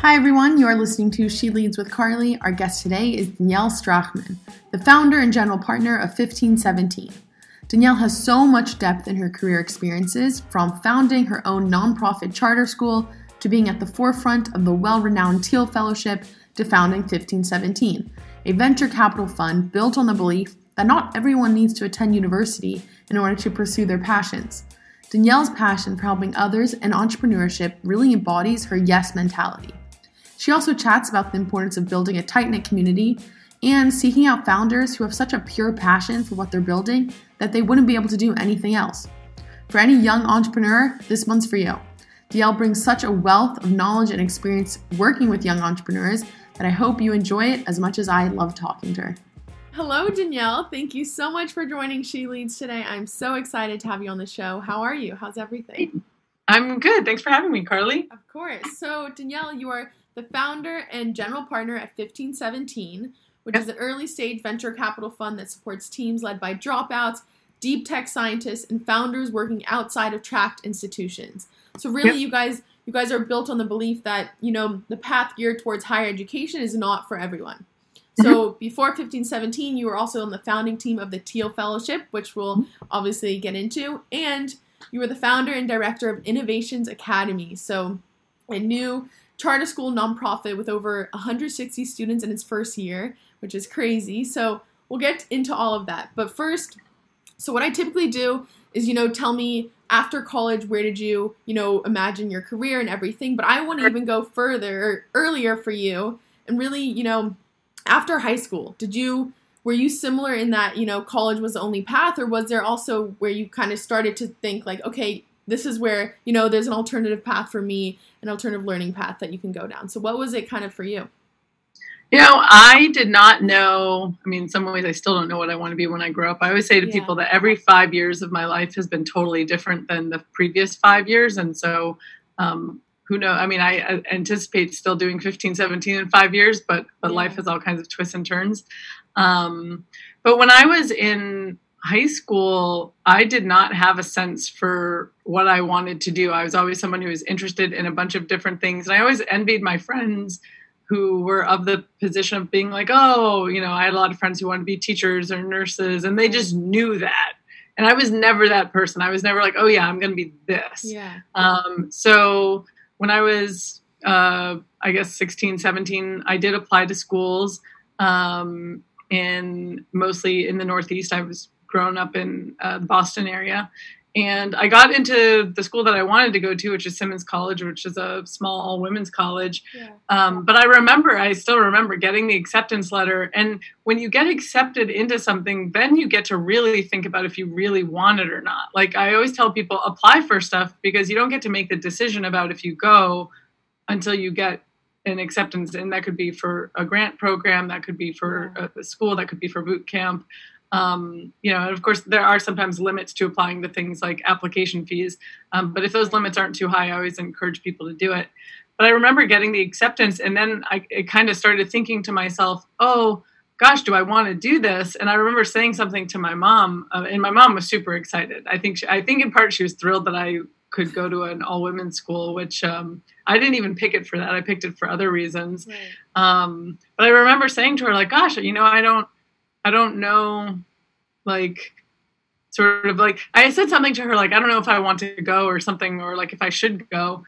Hi, everyone. You are listening to She Leads with Carly. Our guest today is Danielle Strachman, the founder and general partner of 1517. Danielle has so much depth in her career experiences, from founding her own nonprofit charter school to being at the forefront of the well renowned Thiel Fellowship to founding 1517, a venture capital fund built on the belief that not everyone needs to attend university in order to pursue their passions. Danielle's passion for helping others and entrepreneurship really embodies her yes mentality. She also chats about the importance of building a tight knit community and seeking out founders who have such a pure passion for what they're building that they wouldn't be able to do anything else. For any young entrepreneur, this one's for you. DL brings such a wealth of knowledge and experience working with young entrepreneurs that I hope you enjoy it as much as I love talking to her. Hello, Danielle. Thank you so much for joining She Leads today. I'm so excited to have you on the show. How are you? How's everything? I'm good. Thanks for having me, Carly. Of course. So, Danielle, you are the founder and general partner at 1517, which is an early stage venture capital fund that supports teams led by dropouts, deep tech scientists, and founders working outside of tracked institutions. So really, yep. you guys you guys are built on the belief that you know the path geared towards higher education is not for everyone. So mm-hmm. before 1517, you were also on the founding team of the Thiel Fellowship, which we'll mm-hmm. obviously get into, and you were the founder and director of Innovations Academy. So a new charter school nonprofit with over 160 students in its first year, which is crazy. So we'll get into all of that. But first, so what I typically do is, you know, tell me after college, where did you, you know, imagine your career and everything. But I want to even go further, earlier for you, and really, you know, after high school, did you were you similar in that you know college was the only path or was there also where you kind of started to think like okay this is where you know there's an alternative path for me an alternative learning path that you can go down. So what was it kind of for you? You know i did not know i mean in some ways i still don't know what i want to be when i grow up. I always say to yeah. people that every five years of my life has been totally different than the previous five years. And so um, who know i mean i anticipate still doing 15 17 in five years but but yeah. life has all kinds of twists and turns. Um, but when i was in high school, I did not have a sense for what I wanted to do. I was always someone who was interested in a bunch of different things. And I always envied my friends who were of the position of being like, oh, you know, I had a lot of friends who wanted to be teachers or nurses, and they just knew that. And I was never that person. I was never like, oh, yeah, I'm going to be this. Yeah. Um, so when I was, uh, I guess, 16, 17, I did apply to schools. Um, in mostly in the Northeast. I was grown up in uh, the Boston area. And I got into the school that I wanted to go to, which is Simmons College, which is a small all women's college. Yeah. Um, but I remember, I still remember getting the acceptance letter. And when you get accepted into something, then you get to really think about if you really want it or not. Like I always tell people, apply for stuff because you don't get to make the decision about if you go until you get an acceptance. And that could be for a grant program, that could be for a, a school, that could be for boot camp um, you know, and of course, there are sometimes limits to applying to things like application fees. Um, but if those limits aren't too high, I always encourage people to do it. But I remember getting the acceptance, and then I kind of started thinking to myself, oh, gosh, do I want to do this? And I remember saying something to my mom, uh, and my mom was super excited. I think she, I think in part she was thrilled that I could go to an all women's school, which um, I didn't even pick it for that. I picked it for other reasons. Right. Um, but I remember saying to her, like, gosh, you know, I don't I don't know, like, sort of like, I said something to her, like, I don't know if I want to go or something, or like if I should go.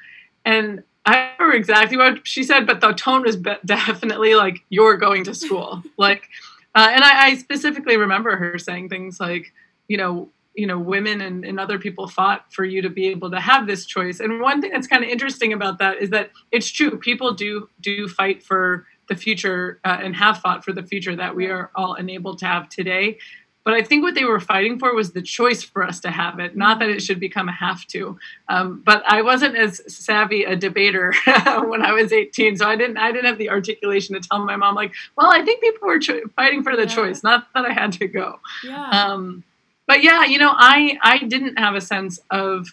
And I remember exactly what she said, but the tone was definitely like, you're going to school. like, uh, and I, I specifically remember her saying things like, you know, you know women and, and, other people fought for you to be able to have this choice and one thing that's kind of interesting about that is that it's true people do do fight for the future uh, and have fought for the future that we are all enabled to have today. But I think what they were fighting for was the choice for us to have it, not that it should become a have to. Um, but I wasn't as savvy a debater when I was 18, so I didn't I didn't have the articulation to tell my mom like, well, I think people were cho- fighting for the yeah. choice, not that I had to go. Yeah. Um, but yeah, you know, I I didn't have a sense of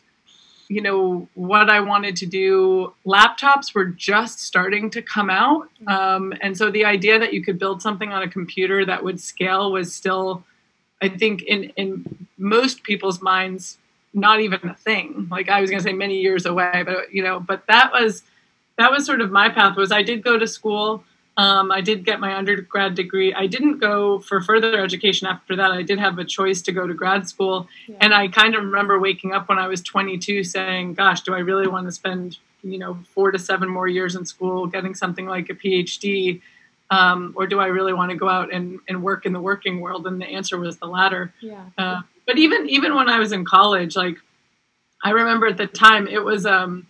you know what I wanted to do. Laptops were just starting to come out, mm-hmm. um, and so the idea that you could build something on a computer that would scale was still, I think, in in most people's minds, not even a thing. Like I was going to say many years away, but you know, but that was that was sort of my path. Was I did go to school. Um, I did get my undergrad degree. I didn't go for further education after that. I did have a choice to go to grad school, yeah. and I kind of remember waking up when I was 22, saying, "Gosh, do I really want to spend you know four to seven more years in school getting something like a PhD?" Um, or do I really want to go out and, and work in the working world? And the answer was the latter. Yeah. Uh, but even even when I was in college, like I remember at the time it was um,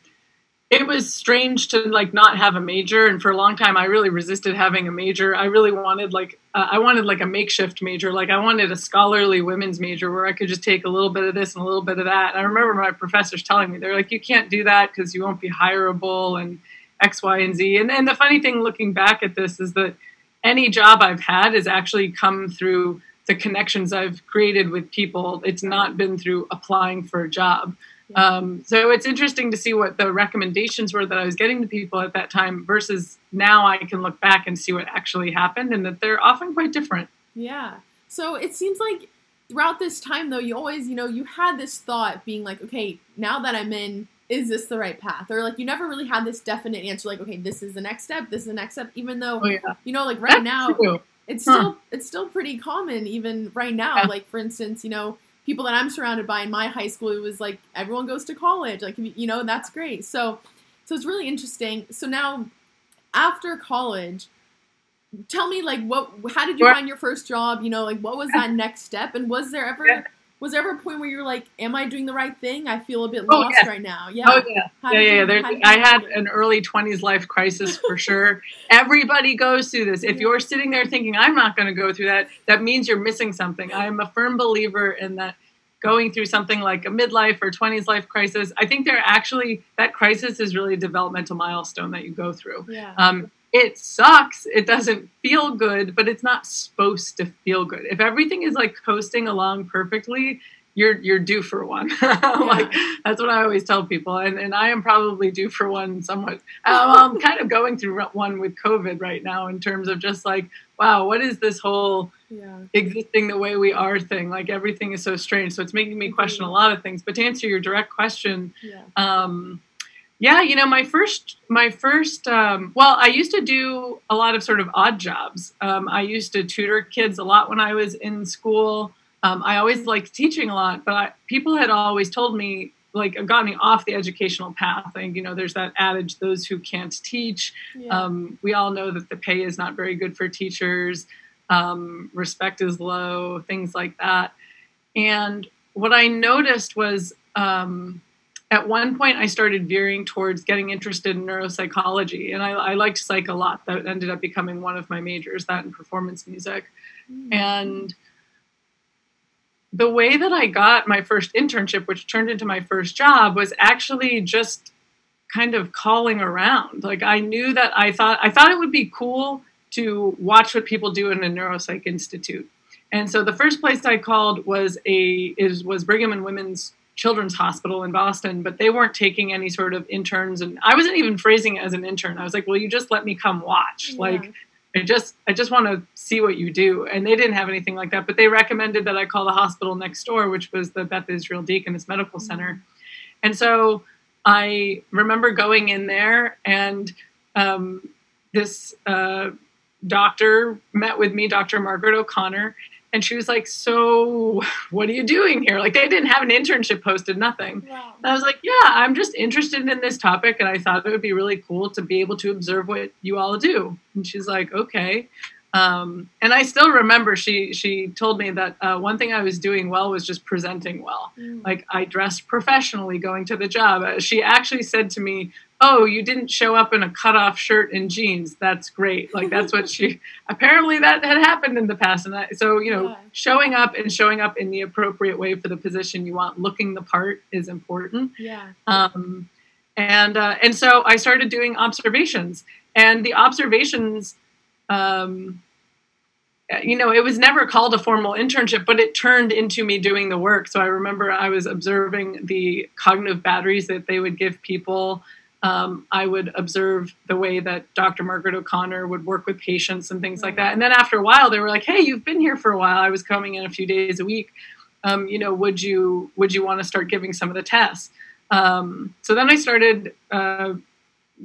it was strange to like not have a major and for a long time i really resisted having a major. I really wanted like uh, i wanted like a makeshift major. Like i wanted a scholarly women's major where i could just take a little bit of this and a little bit of that. And i remember my professors telling me they're like you can't do that because you won't be hireable and x y and z. And, and the funny thing looking back at this is that any job i've had has actually come through the connections i've created with people. It's not been through applying for a job um, so it's interesting to see what the recommendations were that I was getting to people at that time versus now I can look back and see what actually happened and that they're often quite different. Yeah. So it seems like throughout this time though, you always, you know, you had this thought being like, okay, now that I'm in, is this the right path? Or like you never really had this definite answer like, okay, this is the next step, this is the next step, even though oh, yeah. you know, like right That's now true. it's huh. still it's still pretty common even right now. Yeah. Like for instance, you know, people that I'm surrounded by in my high school, it was like everyone goes to college. Like, you know, that's great. So, so it's really interesting. So now, after college, tell me like what, how did you find your first job? You know, like what was that next step? And was there ever, was there ever a point where you're like, am I doing the right thing? I feel a bit oh, lost yeah. right now. Yeah. Oh yeah. How yeah, yeah. You, I had an early 20s life crisis for sure. Everybody goes through this. If you're sitting there thinking, I'm not going to go through that, that means you're missing something. I'm a firm believer in that going through something like a midlife or 20s life crisis, I think they're actually, that crisis is really a developmental milestone that you go through. Yeah. Um, it sucks. It doesn't feel good, but it's not supposed to feel good. If everything is like coasting along perfectly, you're you're due for one. like that's what I always tell people, and and I am probably due for one somewhat. Um, I'm kind of going through one with COVID right now in terms of just like, wow, what is this whole yeah. existing the way we are thing? Like everything is so strange, so it's making me question a lot of things. But to answer your direct question, yeah. um, yeah, you know, my first, my first, um, well, I used to do a lot of sort of odd jobs. Um, I used to tutor kids a lot when I was in school. Um, I always liked teaching a lot, but I, people had always told me, like, got me off the educational path. And, you know, there's that adage, those who can't teach. Yeah. Um, we all know that the pay is not very good for teachers, um, respect is low, things like that. And what I noticed was, um, at one point I started veering towards getting interested in neuropsychology, and I, I, liked psych a lot. That ended up becoming one of my majors, that and performance music. Mm-hmm. And the way that I got my first internship, which turned into my first job, was actually just kind of calling around. Like I knew that I thought I thought it would be cool to watch what people do in a neuropsych institute. And so the first place I called was a is was Brigham and Women's Children's Hospital in Boston, but they weren't taking any sort of interns. And I wasn't even phrasing it as an intern. I was like, well, you just let me come watch. Yeah. Like, I just, I just want to see what you do. And they didn't have anything like that, but they recommended that I call the hospital next door, which was the Beth Israel Deaconess Medical mm-hmm. Center. And so I remember going in there and um, this uh, doctor met with me, Dr. Margaret O'Connor, and she was like, So, what are you doing here? Like, they didn't have an internship posted, nothing. Wow. I was like, Yeah, I'm just interested in this topic. And I thought it would be really cool to be able to observe what you all do. And she's like, Okay. Um, and I still remember she she told me that uh, one thing I was doing well was just presenting well. Mm. Like I dressed professionally going to the job. Uh, she actually said to me, "Oh, you didn't show up in a cutoff shirt and jeans. That's great." Like that's what she apparently that had happened in the past. And I, so you know, yeah. showing up and showing up in the appropriate way for the position you want, looking the part is important. Yeah. Um, and uh, and so I started doing observations, and the observations um, you know, it was never called a formal internship, but it turned into me doing the work. So I remember I was observing the cognitive batteries that they would give people. Um, I would observe the way that Dr. Margaret O'Connor would work with patients and things like that. And then after a while, they were like, "Hey, you've been here for a while." I was coming in a few days a week. Um, you know, would you would you want to start giving some of the tests? Um, so then I started uh,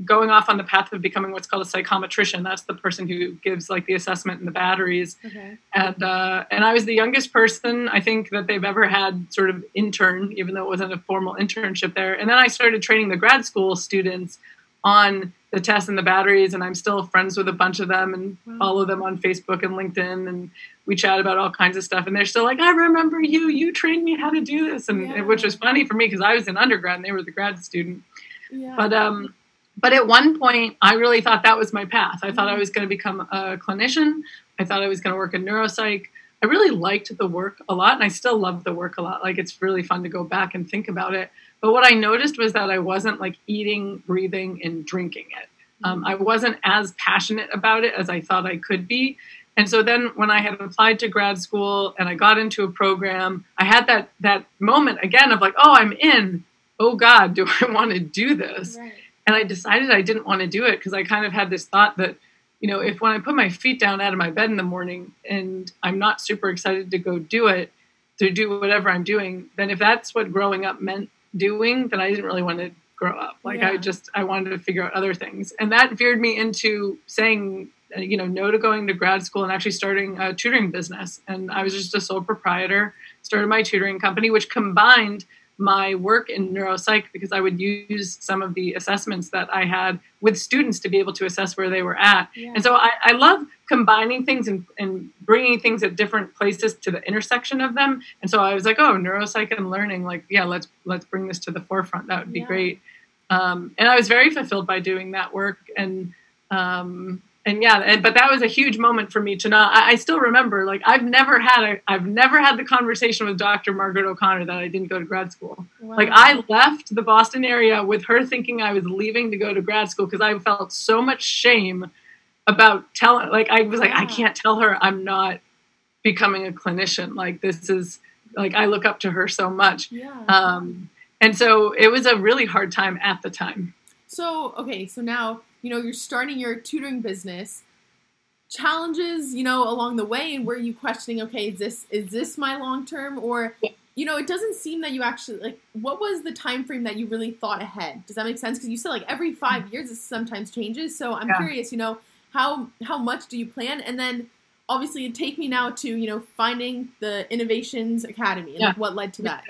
going off on the path of becoming what's called a psychometrician. That's the person who gives like the assessment and the batteries. Okay. And uh, and I was the youngest person I think that they've ever had sort of intern, even though it wasn't a formal internship there. And then I started training the grad school students on the tests and the batteries, and I'm still friends with a bunch of them and Wow. follow them on Facebook and LinkedIn, and we chat about all kinds of stuff. And they're still like, "I remember you. You trained me how to do this," and Yeah. which was funny for me because I was an undergrad and they were the grad student. Yeah. But um, but at one point, I really thought that was my path. I thought I was going to become a clinician. I thought I was going to work in neuropsych. I really liked the work a lot, and I still love the work a lot. Like it's really fun to go back and think about it. But what I noticed was that I wasn't like eating, breathing, and drinking it. Um, I wasn't as passionate about it as I thought I could be. And so then when I had applied to grad school and I got into a program, I had that that moment again of like, oh, I'm in. Oh God, do I want to do this? right. And I decided I didn't want to do it because I kind of had this thought that, you know, if when I put my feet down out of my bed in the morning and I'm not super excited to go do it, to do whatever I'm doing, then if that's what growing up meant doing, then I didn't really want to grow up. Like I just I wanted to figure out other things, and that veered me into saying, uh, you know, no to going to grad school and actually starting a tutoring business. And I was just a sole proprietor, started my tutoring company, which combined my work in neuropsych because I would use some of the assessments that I had with students to be able to assess where they were at. Yeah. And so I, I love combining things and, and bringing things at different places to the intersection of them. And so I was like, oh, neuropsych and learning, like, yeah, let's let's bring this to the forefront. That would be Yeah. great. Um, and I was very fulfilled by doing that work. And um, and yeah, and, but that was a huge moment for me to not. I, I still remember, like, I've never had a, I've never had the conversation with Dr. Margaret O'Connor that I didn't go to grad school. Wow. Like I left the Boston area with her thinking I was leaving to go to grad school because I felt so much shame about telling. Like I was like, I can't tell her I'm not becoming a clinician. Like this is like I look up to her so much. Yeah. Um, and so it was a really hard time at the time. So, okay, so now, you know, you're starting your tutoring business. Challenges, you know, along the way and were you questioning, okay, is this is this my long term or Yeah. you know, it doesn't seem that you actually like what was the time frame that you really thought ahead? Does that make sense? Because you said like every 5 mm-hmm. years it sometimes changes. So, I'm Yeah. curious, you know, how how much do you plan and then obviously take me now to, you know, finding the Innovations Academy and like what led to that.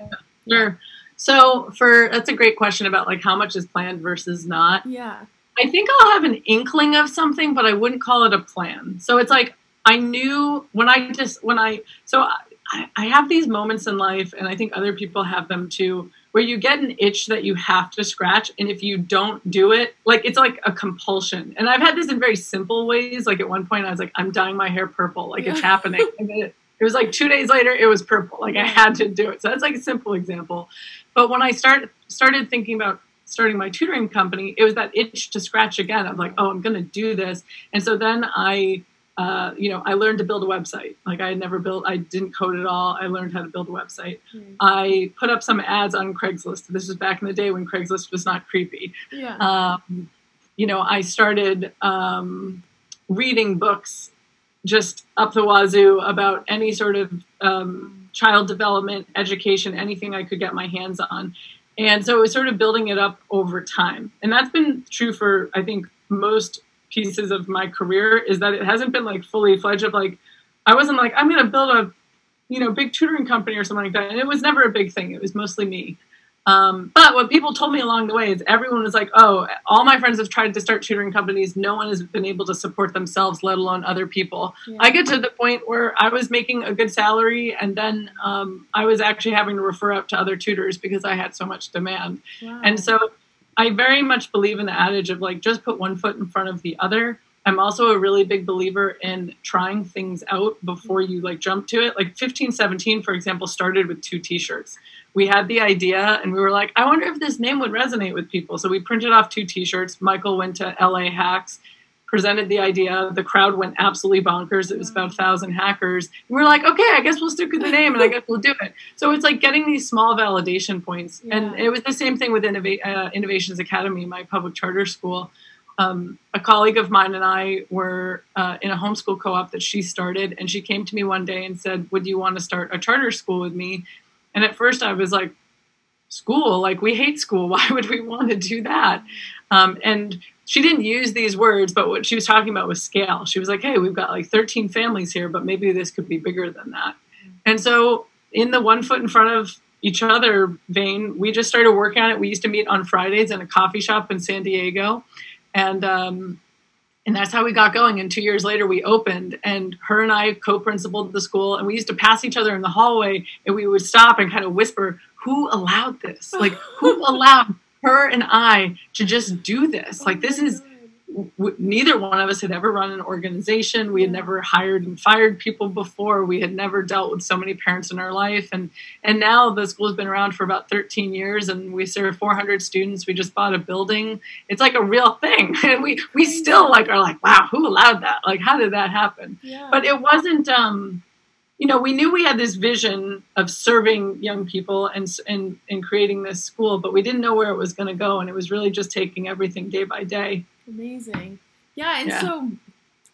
Sure. So for that's a great question about like how much is planned versus not. Yeah. I think I'll have an inkling of something, but I wouldn't call it a plan. So it's like I knew when I just when I so I, I have these moments in life, and I think other people have them too, where you get an itch that you have to scratch, and if you don't do it, like it's like a compulsion. And I've had this in very simple ways. Like at one point, I was like, I'm dyeing my hair purple, like it's happening. And then it, it was like two days later, it was purple. Like I had to do it. So that's like a simple example. But when I start started thinking about starting my tutoring company, it was that itch to scratch again I'm like, oh, I'm going to do this. And so then I, uh, you know, I learned to build a website. Like I had never built, I didn't code at all. I learned how to build a website. Mm. I put up some ads on Craigslist. This was back in the day when Craigslist was not creepy. Yeah. Um, you know, I started um, reading books just up the wazoo about any sort of um, child development, education, anything I could get my hands on. And so it was sort of building it up over time. And that's been true for, I think, most pieces of my career is that it hasn't been like fully fledged of like, I wasn't like, I'm going to build a, you know, big tutoring company or something like that. And it was never a big thing. It was mostly me. Um, but what people told me along the way is everyone was like, oh, all my friends have tried to start tutoring companies. No one has been able to support themselves, let alone other people. Yeah. I get to the point where I was making a good salary and then um, I was actually having to refer out to other tutors because I had so much demand. Wow. And so I very much believe in the adage of like just put one foot in front of the other. I'm also a really big believer in trying things out before you like jump to it. Like 1517, for example, started with two t-shirts. We had the idea and we were like, I wonder if this name would resonate with people. So we printed off two t-shirts. Michael went to LA Hacks, presented the idea. The crowd went absolutely bonkers. It was about a thousand hackers. And we were like, okay, I guess we'll stick with the name and I guess we'll do it. So it's like getting these small validation points. And it was the same thing with Innova- uh, Innovations Academy, my public charter school. Um, a colleague of mine and I were uh, in a homeschool co-op that she started, and she came to me one day and said, "Would you want to start a charter school with me?" And at first, I was like, "School? Like we hate school. Why would we want to do that?" Um, and she didn't use these words, but what she was talking about was scale. She was like, hey, we've got like 13 families here, but maybe this could be bigger than that. And so, in the one foot in front of each other vein, we just started working on it. We used to meet on Fridays in a coffee shop in San Diego. And, um, and that's how we got going. And two years later, we opened, and her and I co-principaled the school. And we used to pass each other in the hallway, and we would stop and kind of whisper, "Who allowed this? Like, who allowed her and I to just do this. Like this is w- neither one of us had ever run an organization. We had never hired and fired people before. We had never dealt with so many parents in our life, and and now the school has been around for about 13 years, and we serve 400 students. We just bought a building. It's like a real thing, and we we still like are like, wow, who allowed that? Like, how did that happen? Yeah. But it wasn't. um you know, we knew we had this vision of serving young people and and and creating this school, but we didn't know where it was going to go, and it was really just taking everything day by day. Amazing, yeah. And Yeah. so,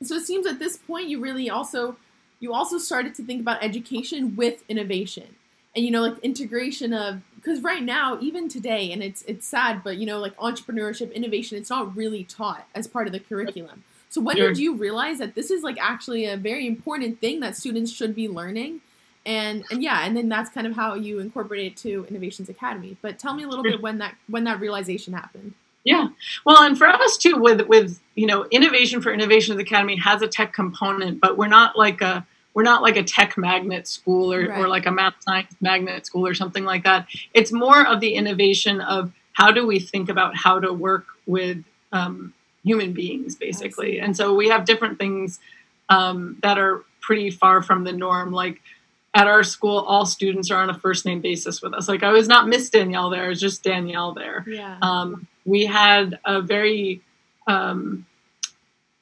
so it seems at this point you really also you also started to think about education with innovation, and you know, like integration of because right now, even today, and it's it's sad, but you know, like entrepreneurship, innovation, it's not really taught as part of the curriculum. So when Sure. did you realize that this is like actually a very important thing that students should be learning? And and yeah, and then that's kind of how you incorporate it to Innovations Academy. But tell me a little bit when that when that realization happened. Yeah. Well, and for us too, with with you know, innovation for Innovations Academy has a tech component, but we're not like a we're not like a tech magnet school or, Right. or like a math science magnet school or something like that. It's more of the innovation of how do we think about how to work with um, human beings, basically. And so we have different things um, that are pretty far from the norm. Like at our school, all students are on a first name basis with us. Like I was not Miss Danielle there, it was just Danielle there. Yeah. Um, we had a very, um,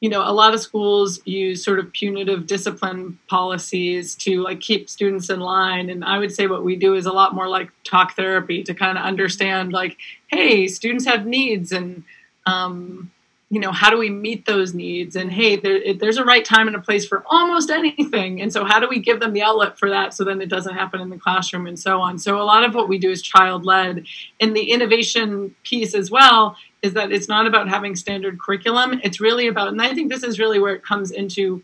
you know, a lot of schools use sort of punitive discipline policies to like keep students in line. And I would say what we do is a lot more like talk therapy to kind of understand like, hey, students have needs and, um, you know, how do we meet those needs? And hey, there, there's a right time and a place for almost anything. And so, how do we give them the outlet for that so then it doesn't happen in the classroom and so on? So, a lot of what we do is child led. And the innovation piece as well is that it's not about having standard curriculum. It's really about, and I think this is really where it comes into,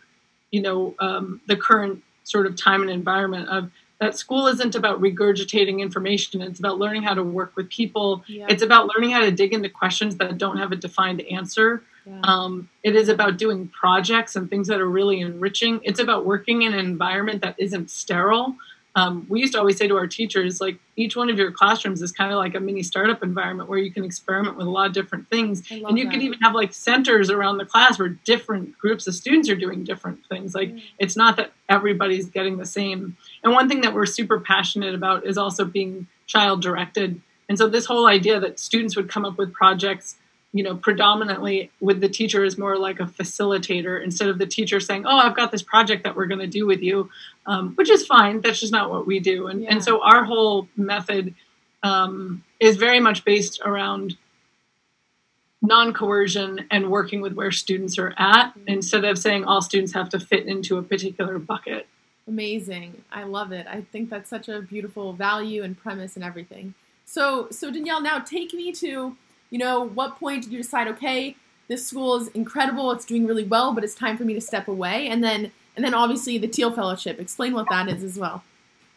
you know, um, the current sort of time and environment of that school isn't about regurgitating information. It's about learning how to work with people. Yeah. It's about learning how to dig into questions that don't have a defined answer. Yeah. Um, it is about doing projects and things that are really enriching. It's about working in an environment that isn't sterile. Um, we used to always say to our teachers, like each one of your classrooms is kind of like a mini startup environment where you can experiment with a lot of different things. And you that. could even have like centers around the class where different groups of students are doing different things. Like Mm. it's not that everybody's getting the same. And one thing that we're super passionate about is also being child directed. And so this whole idea that students would come up with projects, you know, predominantly with the teacher as more like a facilitator instead of the teacher saying, "Oh, I've got this project that we're going to do with you," um, which is fine. That's just not what we do. And Yeah. and so our whole method um, is very much based around non-coercion and working with where students are at instead of saying all students have to fit into a particular bucket. Amazing. I love it. I think that's such a beautiful value and premise and everything. So, so Danielle, now take me to, you know, what point did you decide, okay, this school is incredible, it's doing really well, but it's time for me to step away, and then, and then obviously the Thiel Fellowship. Explain what that is as well.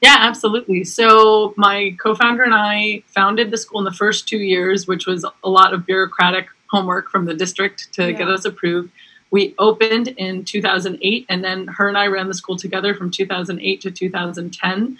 Yeah, absolutely. So my co-founder and I founded the school in the first two years, which was a lot of bureaucratic homework from the district to Yeah. get us approved. We opened in 2008, and then her and I ran the school together from 2008 to 2010.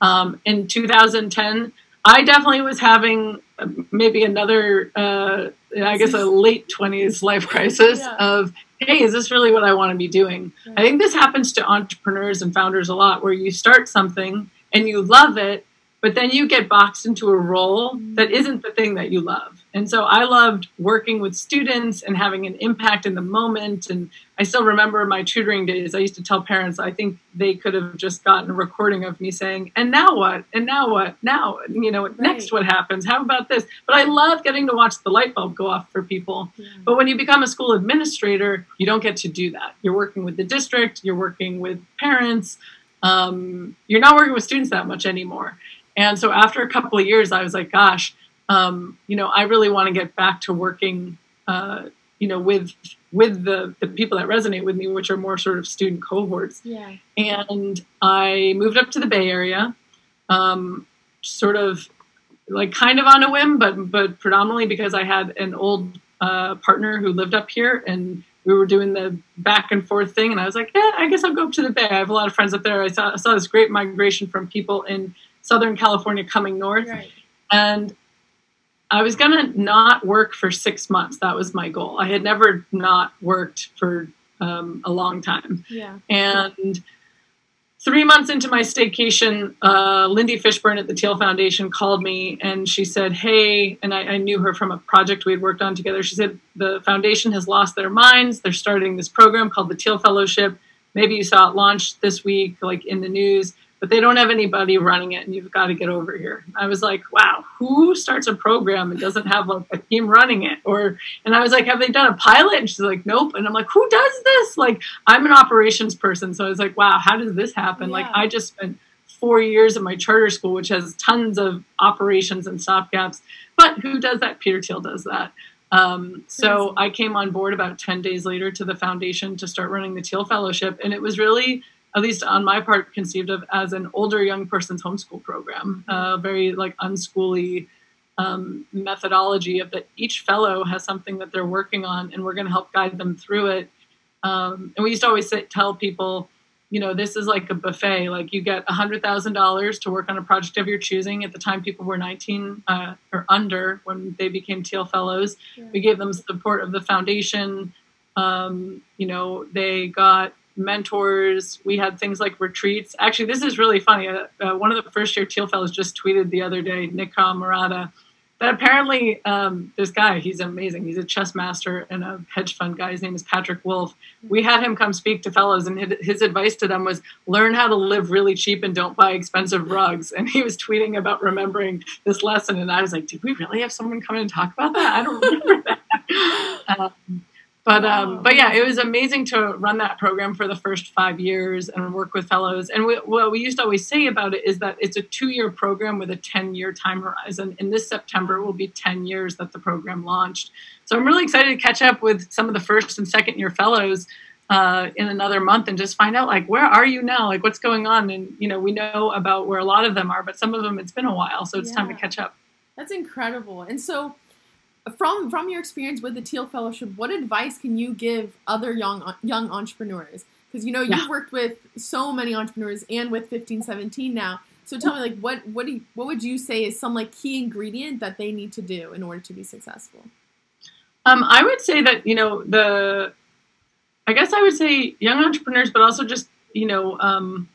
Um, in 2010, I definitely was having uh, maybe another, uh, I guess, a late 20s life crisis Yeah. of, hey, is this really what I want to be doing? I think this happens to entrepreneurs and founders a lot where you start something and you love it, but then you get boxed into a role that isn't the thing that you love. And so I loved working with students and having an impact in the moment. And I still remember my tutoring days. I used to tell parents, I think they could have just gotten a recording of me saying, and now what? And now what? Now, you know, next what happens? How about this? But I love getting to watch the light bulb go off for people. Yeah. But when you become a school administrator, you don't get to do that. You're working with the district, you're working with parents, um, you're not working with students that much anymore. And so after a couple of years, I was like, gosh, um, you know, I really want to get back to working uh, you know, with with the the people that resonate with me, which are more sort of student cohorts. Yeah. And I moved up to the Bay Area, um, sort of like kind of on a whim, but but predominantly because I had an old uh, partner who lived up here, and we were doing the back and forth thing. And I was like, yeah, I guess I'll go up to the Bay. I have a lot of friends up there. I saw, I saw this great migration from people in Southern California coming north, Right. and I was gonna not work for six months. That was my goal. I had never not worked for um, a long time. Yeah. And three months into my staycation, uh, Lindy Fishburne at the Thiel Foundation called me and she said, Hey, and I, I knew her from a project we had worked on together. She said, The foundation has lost their minds. They're starting this program called the Thiel Fellowship. Maybe you saw it launched this week, like in the news, but they don't have anybody running it and you've got to get over here. I was like, wow, who starts a program and doesn't have like a team running it? Or, and I was like, have they done a pilot? And she's like, nope. And I'm like, who does this? Like, I'm an operations person. So I was like, wow, how does this happen? Like, I just spent four years in my charter school, which has tons of operations and stopgaps. But who does that? Peter Thiel does that. Um, so I came on board about 10 days later to the foundation to start running the Thiel Fellowship. And it was really, at least on my part, conceived of as an older young person's homeschool program, a very like unschooly um, methodology of that each fellow has something that they're working on and we're going to help guide them through it. Um, and we used to always say, tell people, you know, this is like a buffet. Like you get $100,000 to work on a project of your choosing. At the time, people were 19 uh, or under when they became Thiel Fellows. Yeah. We gave them support of the foundation. Um, you know, they got mentors. We had things like retreats. Actually, this is really funny. Uh, uh, one of the first year Thiel Fellows just tweeted the other day, Nick Murata, that apparently um, this guy, he's amazing. He's a chess master and a hedge fund guy. His name is Patrick Wolff. We had him come speak to fellows, and his, advice to them was learn how to live really cheap and don't buy expensive rugs. And he was tweeting about remembering this lesson, and I was like, did we really have someone come in and talk about that? I don't remember that. Um, but um, but yeah, it was amazing to run that program for the first five years and work with fellows. And we, what we used to always say about it is that it's a two-year program with a ten-year time horizon. And this September will be ten years that the program launched. So I'm really excited to catch up with some of the first and second-year fellows uh, in another month and just find out like where are you now, like what's going on. And you know we know about where a lot of them are, but some of them it's been a while, so it's time to catch up. That's incredible. And so, from from your experience with the Thiel Fellowship, what advice can you give other young young entrepreneurs? Because you know you've worked with so many entrepreneurs and with fifteen seventeen now. So tell me, like, what what do you, what would you say is some like key ingredient that they need to do in order to be successful? Um, I would say that you know the, I guess I would say young entrepreneurs, but also just you know, um,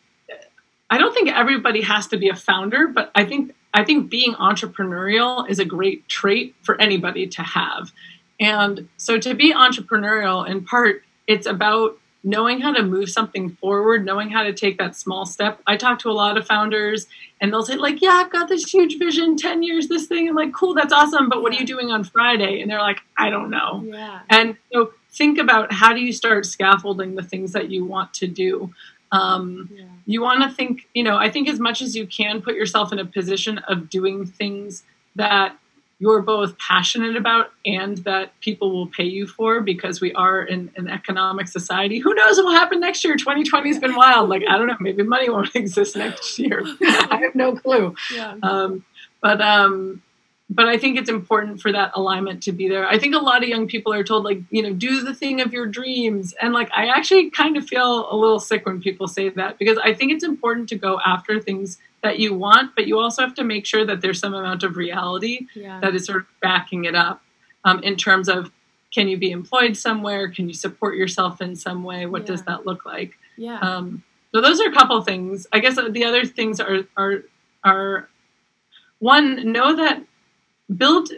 I don't think everybody has to be a founder, but I think I think being entrepreneurial is a great trait for anybody to have, and so to be entrepreneurial, in part, it's about knowing how to move something forward, knowing how to take that small step. I talk to a lot of founders and they'll say like, "Yeah, I've got this huge vision, 10 years this thing." And like, "Cool, that's awesome, but what are you doing on Friday?" And they're like, "I don't know." Yeah, And so think about how do you start scaffolding the things that you want to do. Um, yeah, you want to think, you know, I think as much as you can put yourself in a position of doing things that you're both passionate about and that people will pay you for because we are in an economic society. Who knows what will happen next year? 2020 has been wild. Like, I don't know, maybe money won't exist next year. I have no clue. yeah, Um, but um, but I think it's important for that alignment to be there. I think a lot of young people are told like you know do the thing of your dreams, and like I actually kind of feel a little sick when people say that because I think it's important to go after things that you want, but you also have to make sure that there's some amount of reality yeah, that is sort of backing it up um, in terms of can you be employed somewhere, can you support yourself in some way, what does that look like? yeah, Um, so those are a couple of things. I guess the other things are are are one know that build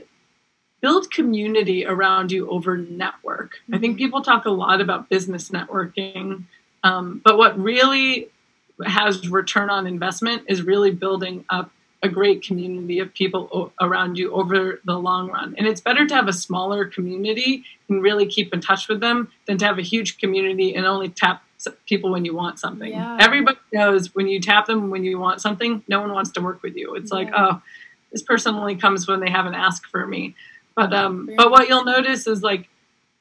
build community around you over network. I think Mhm. people talk a lot about business networking, um, but what really has return on investment is really building up a great community of people o- around you over the long run. And it's better to have a smaller community and really keep in touch with them than to have a huge community and only tap people when you want something. Yeah. Everybody knows when you tap them when you want something, no one wants to work with you. It's like, oh, this person only comes when they haven't asked for me. But um, but what you'll notice is like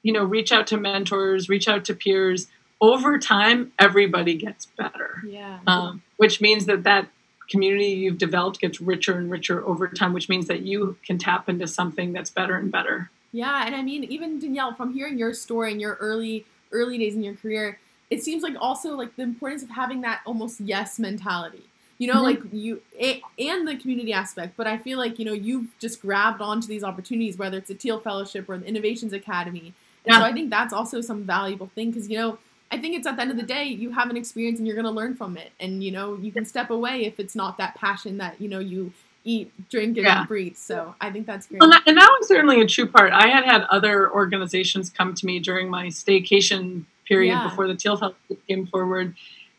you know, reach out to mentors, reach out to peers. Over time, everybody gets better. Yeah. Um, which means that that community you've developed gets richer and richer over time, which means that you can tap into something that's better and better. Yeah, and I mean, even Danielle, from hearing your story and your early early days in your career, it seems like also like the importance of having that almost yes mentality. You know, mm-hmm. like you it, and the community aspect. But I feel like you know you've just grabbed onto these opportunities, whether it's a Thiel Fellowship or the Innovations Academy. And yeah. so I think that's also some valuable thing because you know I think it's at the end of the day you have an experience and you're going to learn from it, and you know you can step away if it's not that passion that you know you eat, drink, and yeah. breathe. So I think that's great. Well, and that was certainly a true part. I had had other organizations come to me during my staycation period yeah. before the Thiel Fellowship came forward.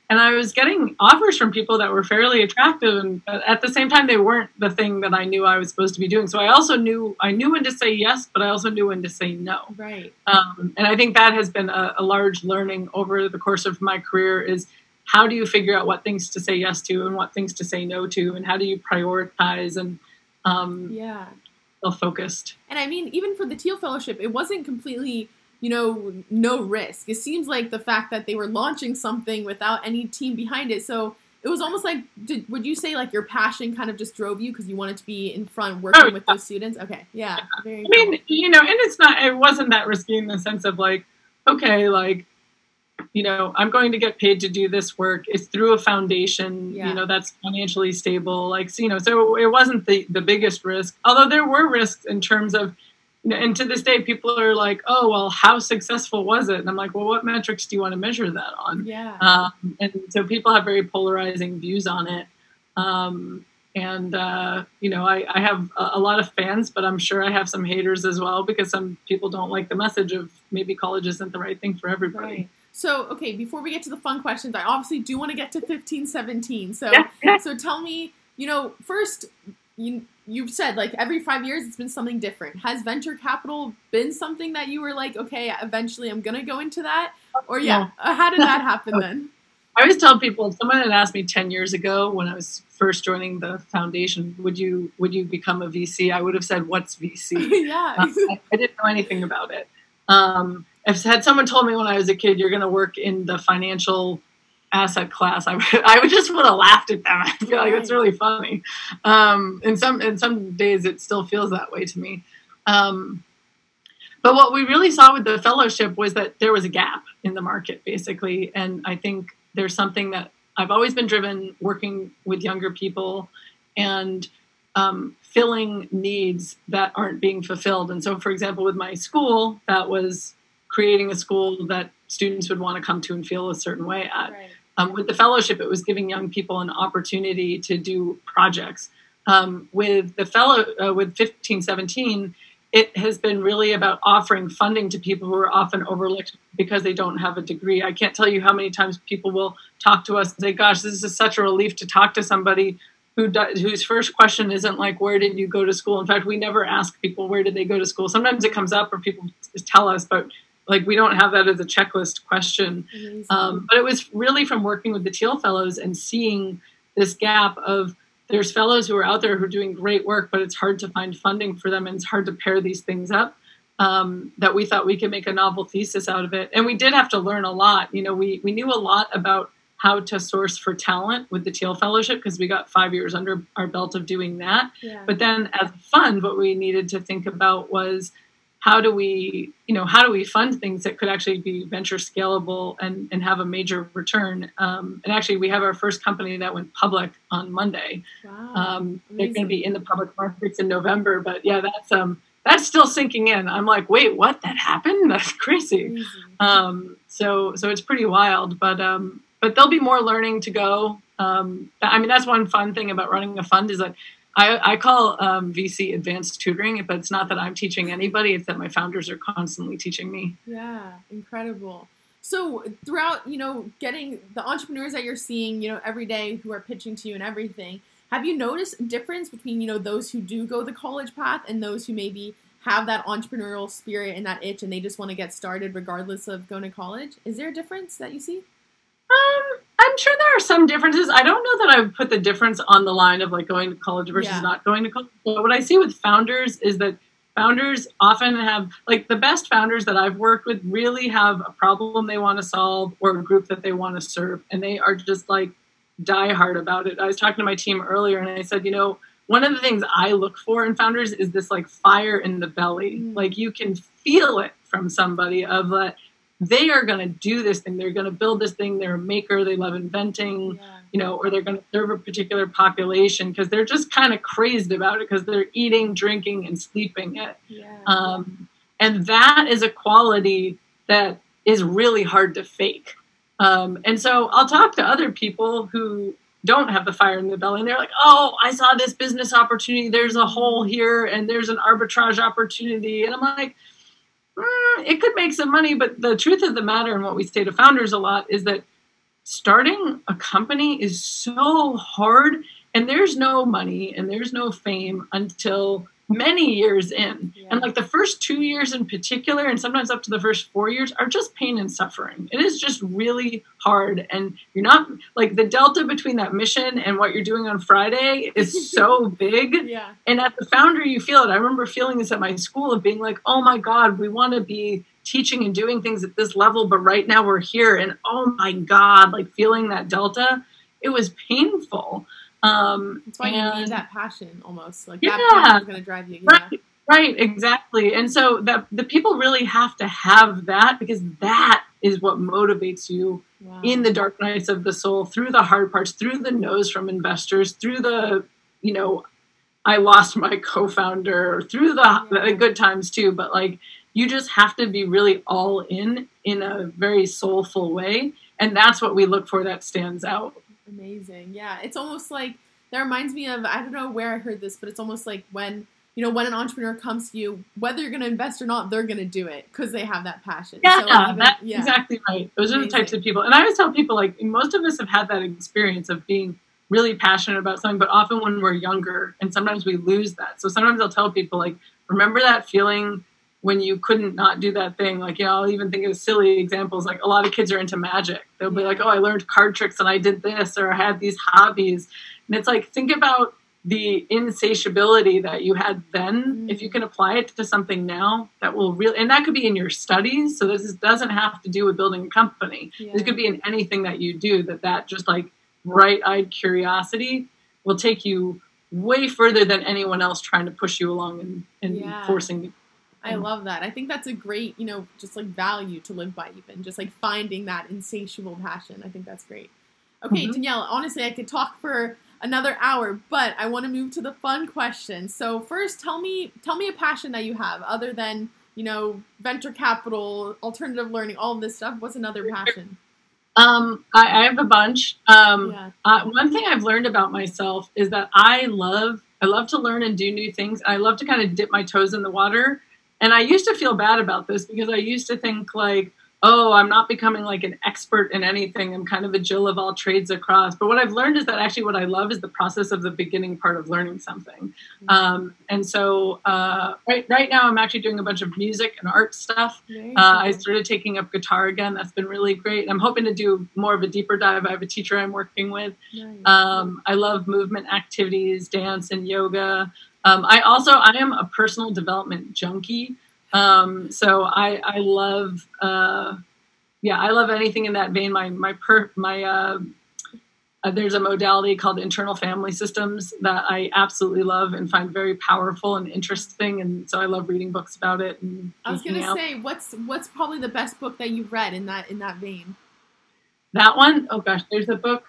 And I was getting offers from people that were fairly attractive, and at the same time, they weren't the thing that I knew I was supposed to be doing. So I also knew I knew when to say yes, but I also knew when to say no. Right. Um, and I think that has been a, a large learning over the course of my career is how do you figure out what things to say yes to and what things to say no to, and how do you prioritize and um, yeah, focused. And I mean, even for the Thiel Fellowship, it wasn't completely you know, no risk. It seems like the fact that they were launching something without any team behind it. So it was almost like, did, would you say like your passion kind of just drove you because you wanted to be in front working oh, with those students? Okay, yeah. I mean, you know, and it's not, it wasn't that risky in the sense of like, okay, like, you know, I'm going to get paid to do this work. It's through a foundation, yeah. you know, that's financially stable. Like, so, you know, so it wasn't the, the biggest risk, although there were risks in terms of, and to this day people are like oh well how successful was it? And i'm like well what metrics do you want to measure that on? Yeah. Um, and so people have very polarizing views on it. Um, and uh, you know I, I have a, a, lot of fans but i'm sure i have some haters as well because some people don't like the message of maybe college isn't the right thing for everybody. Right. so okay before we get to the fun questions i obviously do want to get to 1517 so yeah, so tell me you know first you you've said like every five years it's been something different. Has venture capital been something that you were like, okay, eventually I'm gonna go into that, or yeah, no. how did that happen then? I always tell people someone had asked me ten years ago when I was first joining the foundation, would you would you become a VC? I would have said, "What's VC?" yeah, uh, I, I, didn't know anything about it. Um, if had someone told me when I was a kid, you're going to work in the financial asset class, I would, I would just would have laughed at them. I feel like it's really funny. Um, in some in some days, it still feels that way to me. Um, but what we really saw with the fellowship was that there was a gap in the market, basically, and I think there's something that I've always been driven working with younger people and um, filling needs that aren't being fulfilled. And so, for example, with my school, that was creating a school that students would want to come to and feel a certain way at. Right. Um, with the fellowship, it was giving young people an opportunity to do projects. Um, with the fellow, uh, with 1517, it has been really about offering funding to people who are often overlooked because they don't have a degree. I can't tell you how many times people will talk to us and say, "Gosh, this is such a relief to talk to somebody who does, whose first question isn't like, "Where did you go to school?" In fact, we never ask people where did they go to school. Sometimes it comes up or people tell us, but like we don't have that as a checklist question. Um, but it was really from working with the Thiel fellows and seeing this gap of there's fellows who are out there who are doing great work but it's hard to find funding for them and it's hard to pair these things up um, that we thought we could make a novel thesis out of it. And we did have to learn a lot. You know we, we knew a lot about how to source for talent with the Thiel fellowship because we got five years under our belt of doing that. Yeah. but then as a fund what we needed to think about was how do we you know how do we fund things that could actually be venture scalable and, and have a major return? Um, and actually we have our first company that went public on monday. Wow. um, they're going to be in the public markets in november but yeah that's um that's still sinking in. I'm like wait what? That happened? That's crazy, crazy. Um, so so it's pretty wild but um but there'll be more learning to go. Um, i mean that's one fun thing about running a fund is that I, I call um, VC advanced tutoring, but it's not that I'm teaching anybody; it's that my founders are constantly teaching me. Yeah, incredible. So throughout, you know, getting the entrepreneurs that you're seeing, you know, every day who are pitching to you and everything, have you noticed a difference between you know those who do go the college path and those who maybe have that entrepreneurial spirit and that itch and they just want to get started regardless of going to college? Is there a difference that you see? I'm sure there are some differences. I don't know that I would put the difference on the line of like going to college versus yeah. not going to college. But what I see with founders is that founders often have like the best founders that I've worked with really have a problem they want to solve or a group that they want to serve, and they are just like die hard about it. I was talking to my team earlier, and I said, you know, one of the things I look for in founders is this like fire in the belly. Mm. Like you can feel it from somebody of that they are going to do this thing. They're going to build this thing. They're a maker. They love inventing, yeah. you know, or they're going to serve a particular population because they're just kind of crazed about it because they're eating, drinking, and sleeping it. Yeah. Um, and that is a quality that is really hard to fake. Um, and so I'll talk to other people who don't have the fire in the belly and they're like, oh, I saw this business opportunity. There's a hole here and there's an arbitrage opportunity. And I'm like, mm, it could make some money. But the truth of the matter, and what we say to founders a lot, is that starting a company is so hard and there's no money and there's no fame until many years in. Yeah. And like the first two years in particular, and sometimes up to the first four years, are just pain and suffering. It is just really hard. And you're not like the delta between that mission and what you're doing on Friday is so big. Yeah. And at the founder, you feel it. I remember feeling this at my school of being like, oh my God, we want to be teaching and doing things at this level, but right now we're here. And oh my God, like feeling that delta, it was painful. Um, That's why and, you need that passion almost. Like that yeah, is going to drive you. Yeah. Right, right, exactly. And so that the people really have to have that because that is what motivates you wow. in the dark nights of the soul, through the hard parts, through the no's from investors, through the, you know, I lost my co-founder, through the, yeah. the good times too. But like, you just have to be really all in in a very soulful way, and that's what we look for that stands out. Amazing. Yeah. It's almost like that reminds me of I don't know where I heard this, but it's almost like when you know when an entrepreneur comes to you, whether you're going to invest or not, they're going to do it because they have that passion. Yeah, so even, that's yeah. exactly right. Those Amazing. are the types of people, and I always tell people like most of us have had that experience of being really passionate about something, but often when we're younger, and sometimes we lose that. So sometimes I'll tell people like, remember that feeling when you couldn't not do that thing. Like, you know, I'll even think of silly examples. Like, a lot of kids are into magic. They'll be like, oh, I learned card tricks and I did this, or I had these hobbies. And it's like, think about the insatiability that you had then. Mm-hmm. If you can apply it to something now, that will really, and that could be in your studies. So this doesn't have to do with building a company. Yeah. This could be in anything that you do, that that just like bright eyed curiosity will take you way further than anyone else trying to push you along and, and yeah. forcing you I love that. I think that's a great, you know, just like value to live by, even just like finding that insatiable passion. I think that's great. Okay, mm-hmm. Danielle, honestly, I could talk for another hour, but I want to move to the fun question. So first, tell me, tell me a passion that you have other than you know venture capital, alternative learning, all of this stuff. What's another passion? Um, I, I have a bunch. Um, yeah. uh, one thing I've learned about myself is that I love, I love to learn and do new things. I love to kind of dip my toes in the water. And I used to feel bad about this because I used to think like, oh, I'm not becoming like an expert in anything. I'm kind of a Jill of all trades across. But what I've learned is that actually what I love is the process of the beginning part of learning something. Mm-hmm. Um, and so uh, right right now I'm actually doing a bunch of music and art stuff. Uh, I started taking up guitar again. That's been really great. I'm hoping to do more of a deeper dive. I have a teacher I'm working with. Nice. Um, I love movement activities, dance and yoga. Um, I also I am a personal development junkie. Um, so I I love uh, yeah I love anything in that vein. My my per my uh, uh, there's a modality called internal family systems that I absolutely love and find very powerful and interesting, and so I love reading books about it. And I was going to say, what's what's probably the best book that you've read in that in that vein? That one, oh gosh, there's a book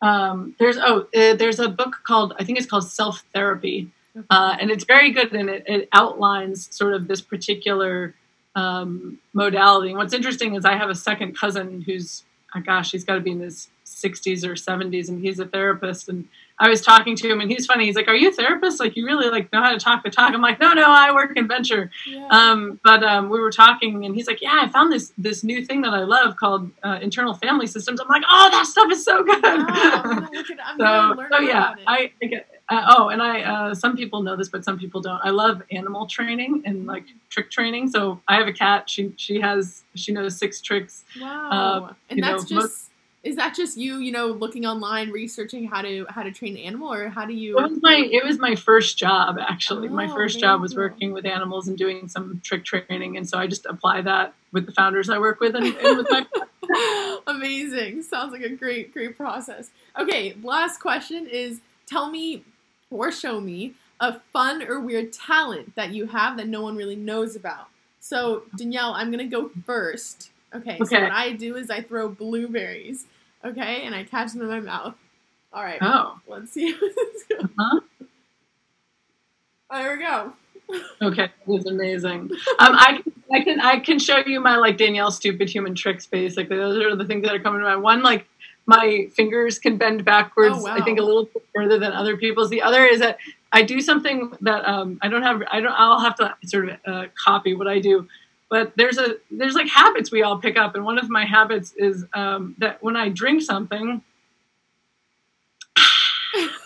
um, there's oh uh, there's a book called I think it's called Self Therapy, uh, and it's very good and it, it outlines sort of this particular um, modality. And what's interesting is I have a second cousin who's oh gosh he's got to be in his 60s or 70s and he's a therapist and I was talking to him and he's funny. He's like, "Are you a therapist? Like, you really like know how to talk the talk?" I'm like, "No, no, I work in venture." Yeah. Um, but um, we were talking and he's like, "Yeah, I found this this new thing that I love called uh, internal family systems." I'm like, "Oh, that stuff is so good." Wow, so, so yeah, I, I get. Uh, oh, and I uh, some people know this, but some people don't. I love animal training and like trick training. So I have a cat. She she has she knows six tricks. Wow, uh, and that's know, just. Most, is that just you, you know, looking online, researching how to how to train an animal, or how do you? It was my it was my first job actually. my Oh, first very job was working with animals and doing some trick training, and so I just apply that with the founders I work with and, and with my. Amazing. Sounds like a great, great process. Okay, last question is tell me or show me a fun or weird talent that you have that no one really knows about. So, Danielle, I'm going to go first. Okay, so what I do is I throw blueberries, okay, and I catch them in my mouth. All right, Oh, let's see. how this goes. huh? there we go. Okay, it was amazing. Um, I can, I can I can show you my like Danielle stupid human tricks basically. Those are the things that are coming to mind. One like my fingers can bend backwards. Oh, wow. I think a little bit further than other people's. The other is that I do something that um, I don't have. I don't. I'll have to sort of uh, copy what I do. But there's a there's like habits we all pick up, and one of my habits is um, that when I drink something.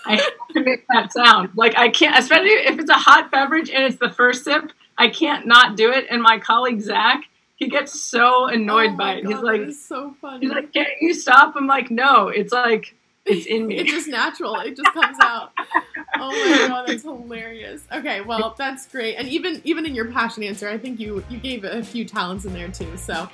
I have to make that sound. Like I can't, especially if it's a hot beverage and it's the first sip. I can't not do it. And my colleague Zach, he gets so annoyed oh by it. God, He's like, so funny. he's like, can't you stop? I'm like, no. It's like it's in me. it's just natural. It just comes out. Oh my god, that's hilarious. Okay, well, that's great. And even even in your passion answer, I think you you gave a few talents in there too. So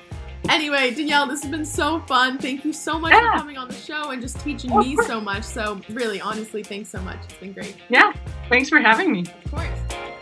anyway, Danielle, this has been so fun. Thank you so much Yeah. for coming on the show and just teaching me so much. So really, honestly, thanks so much. It's been great. Yeah. Thanks for having me. Of course.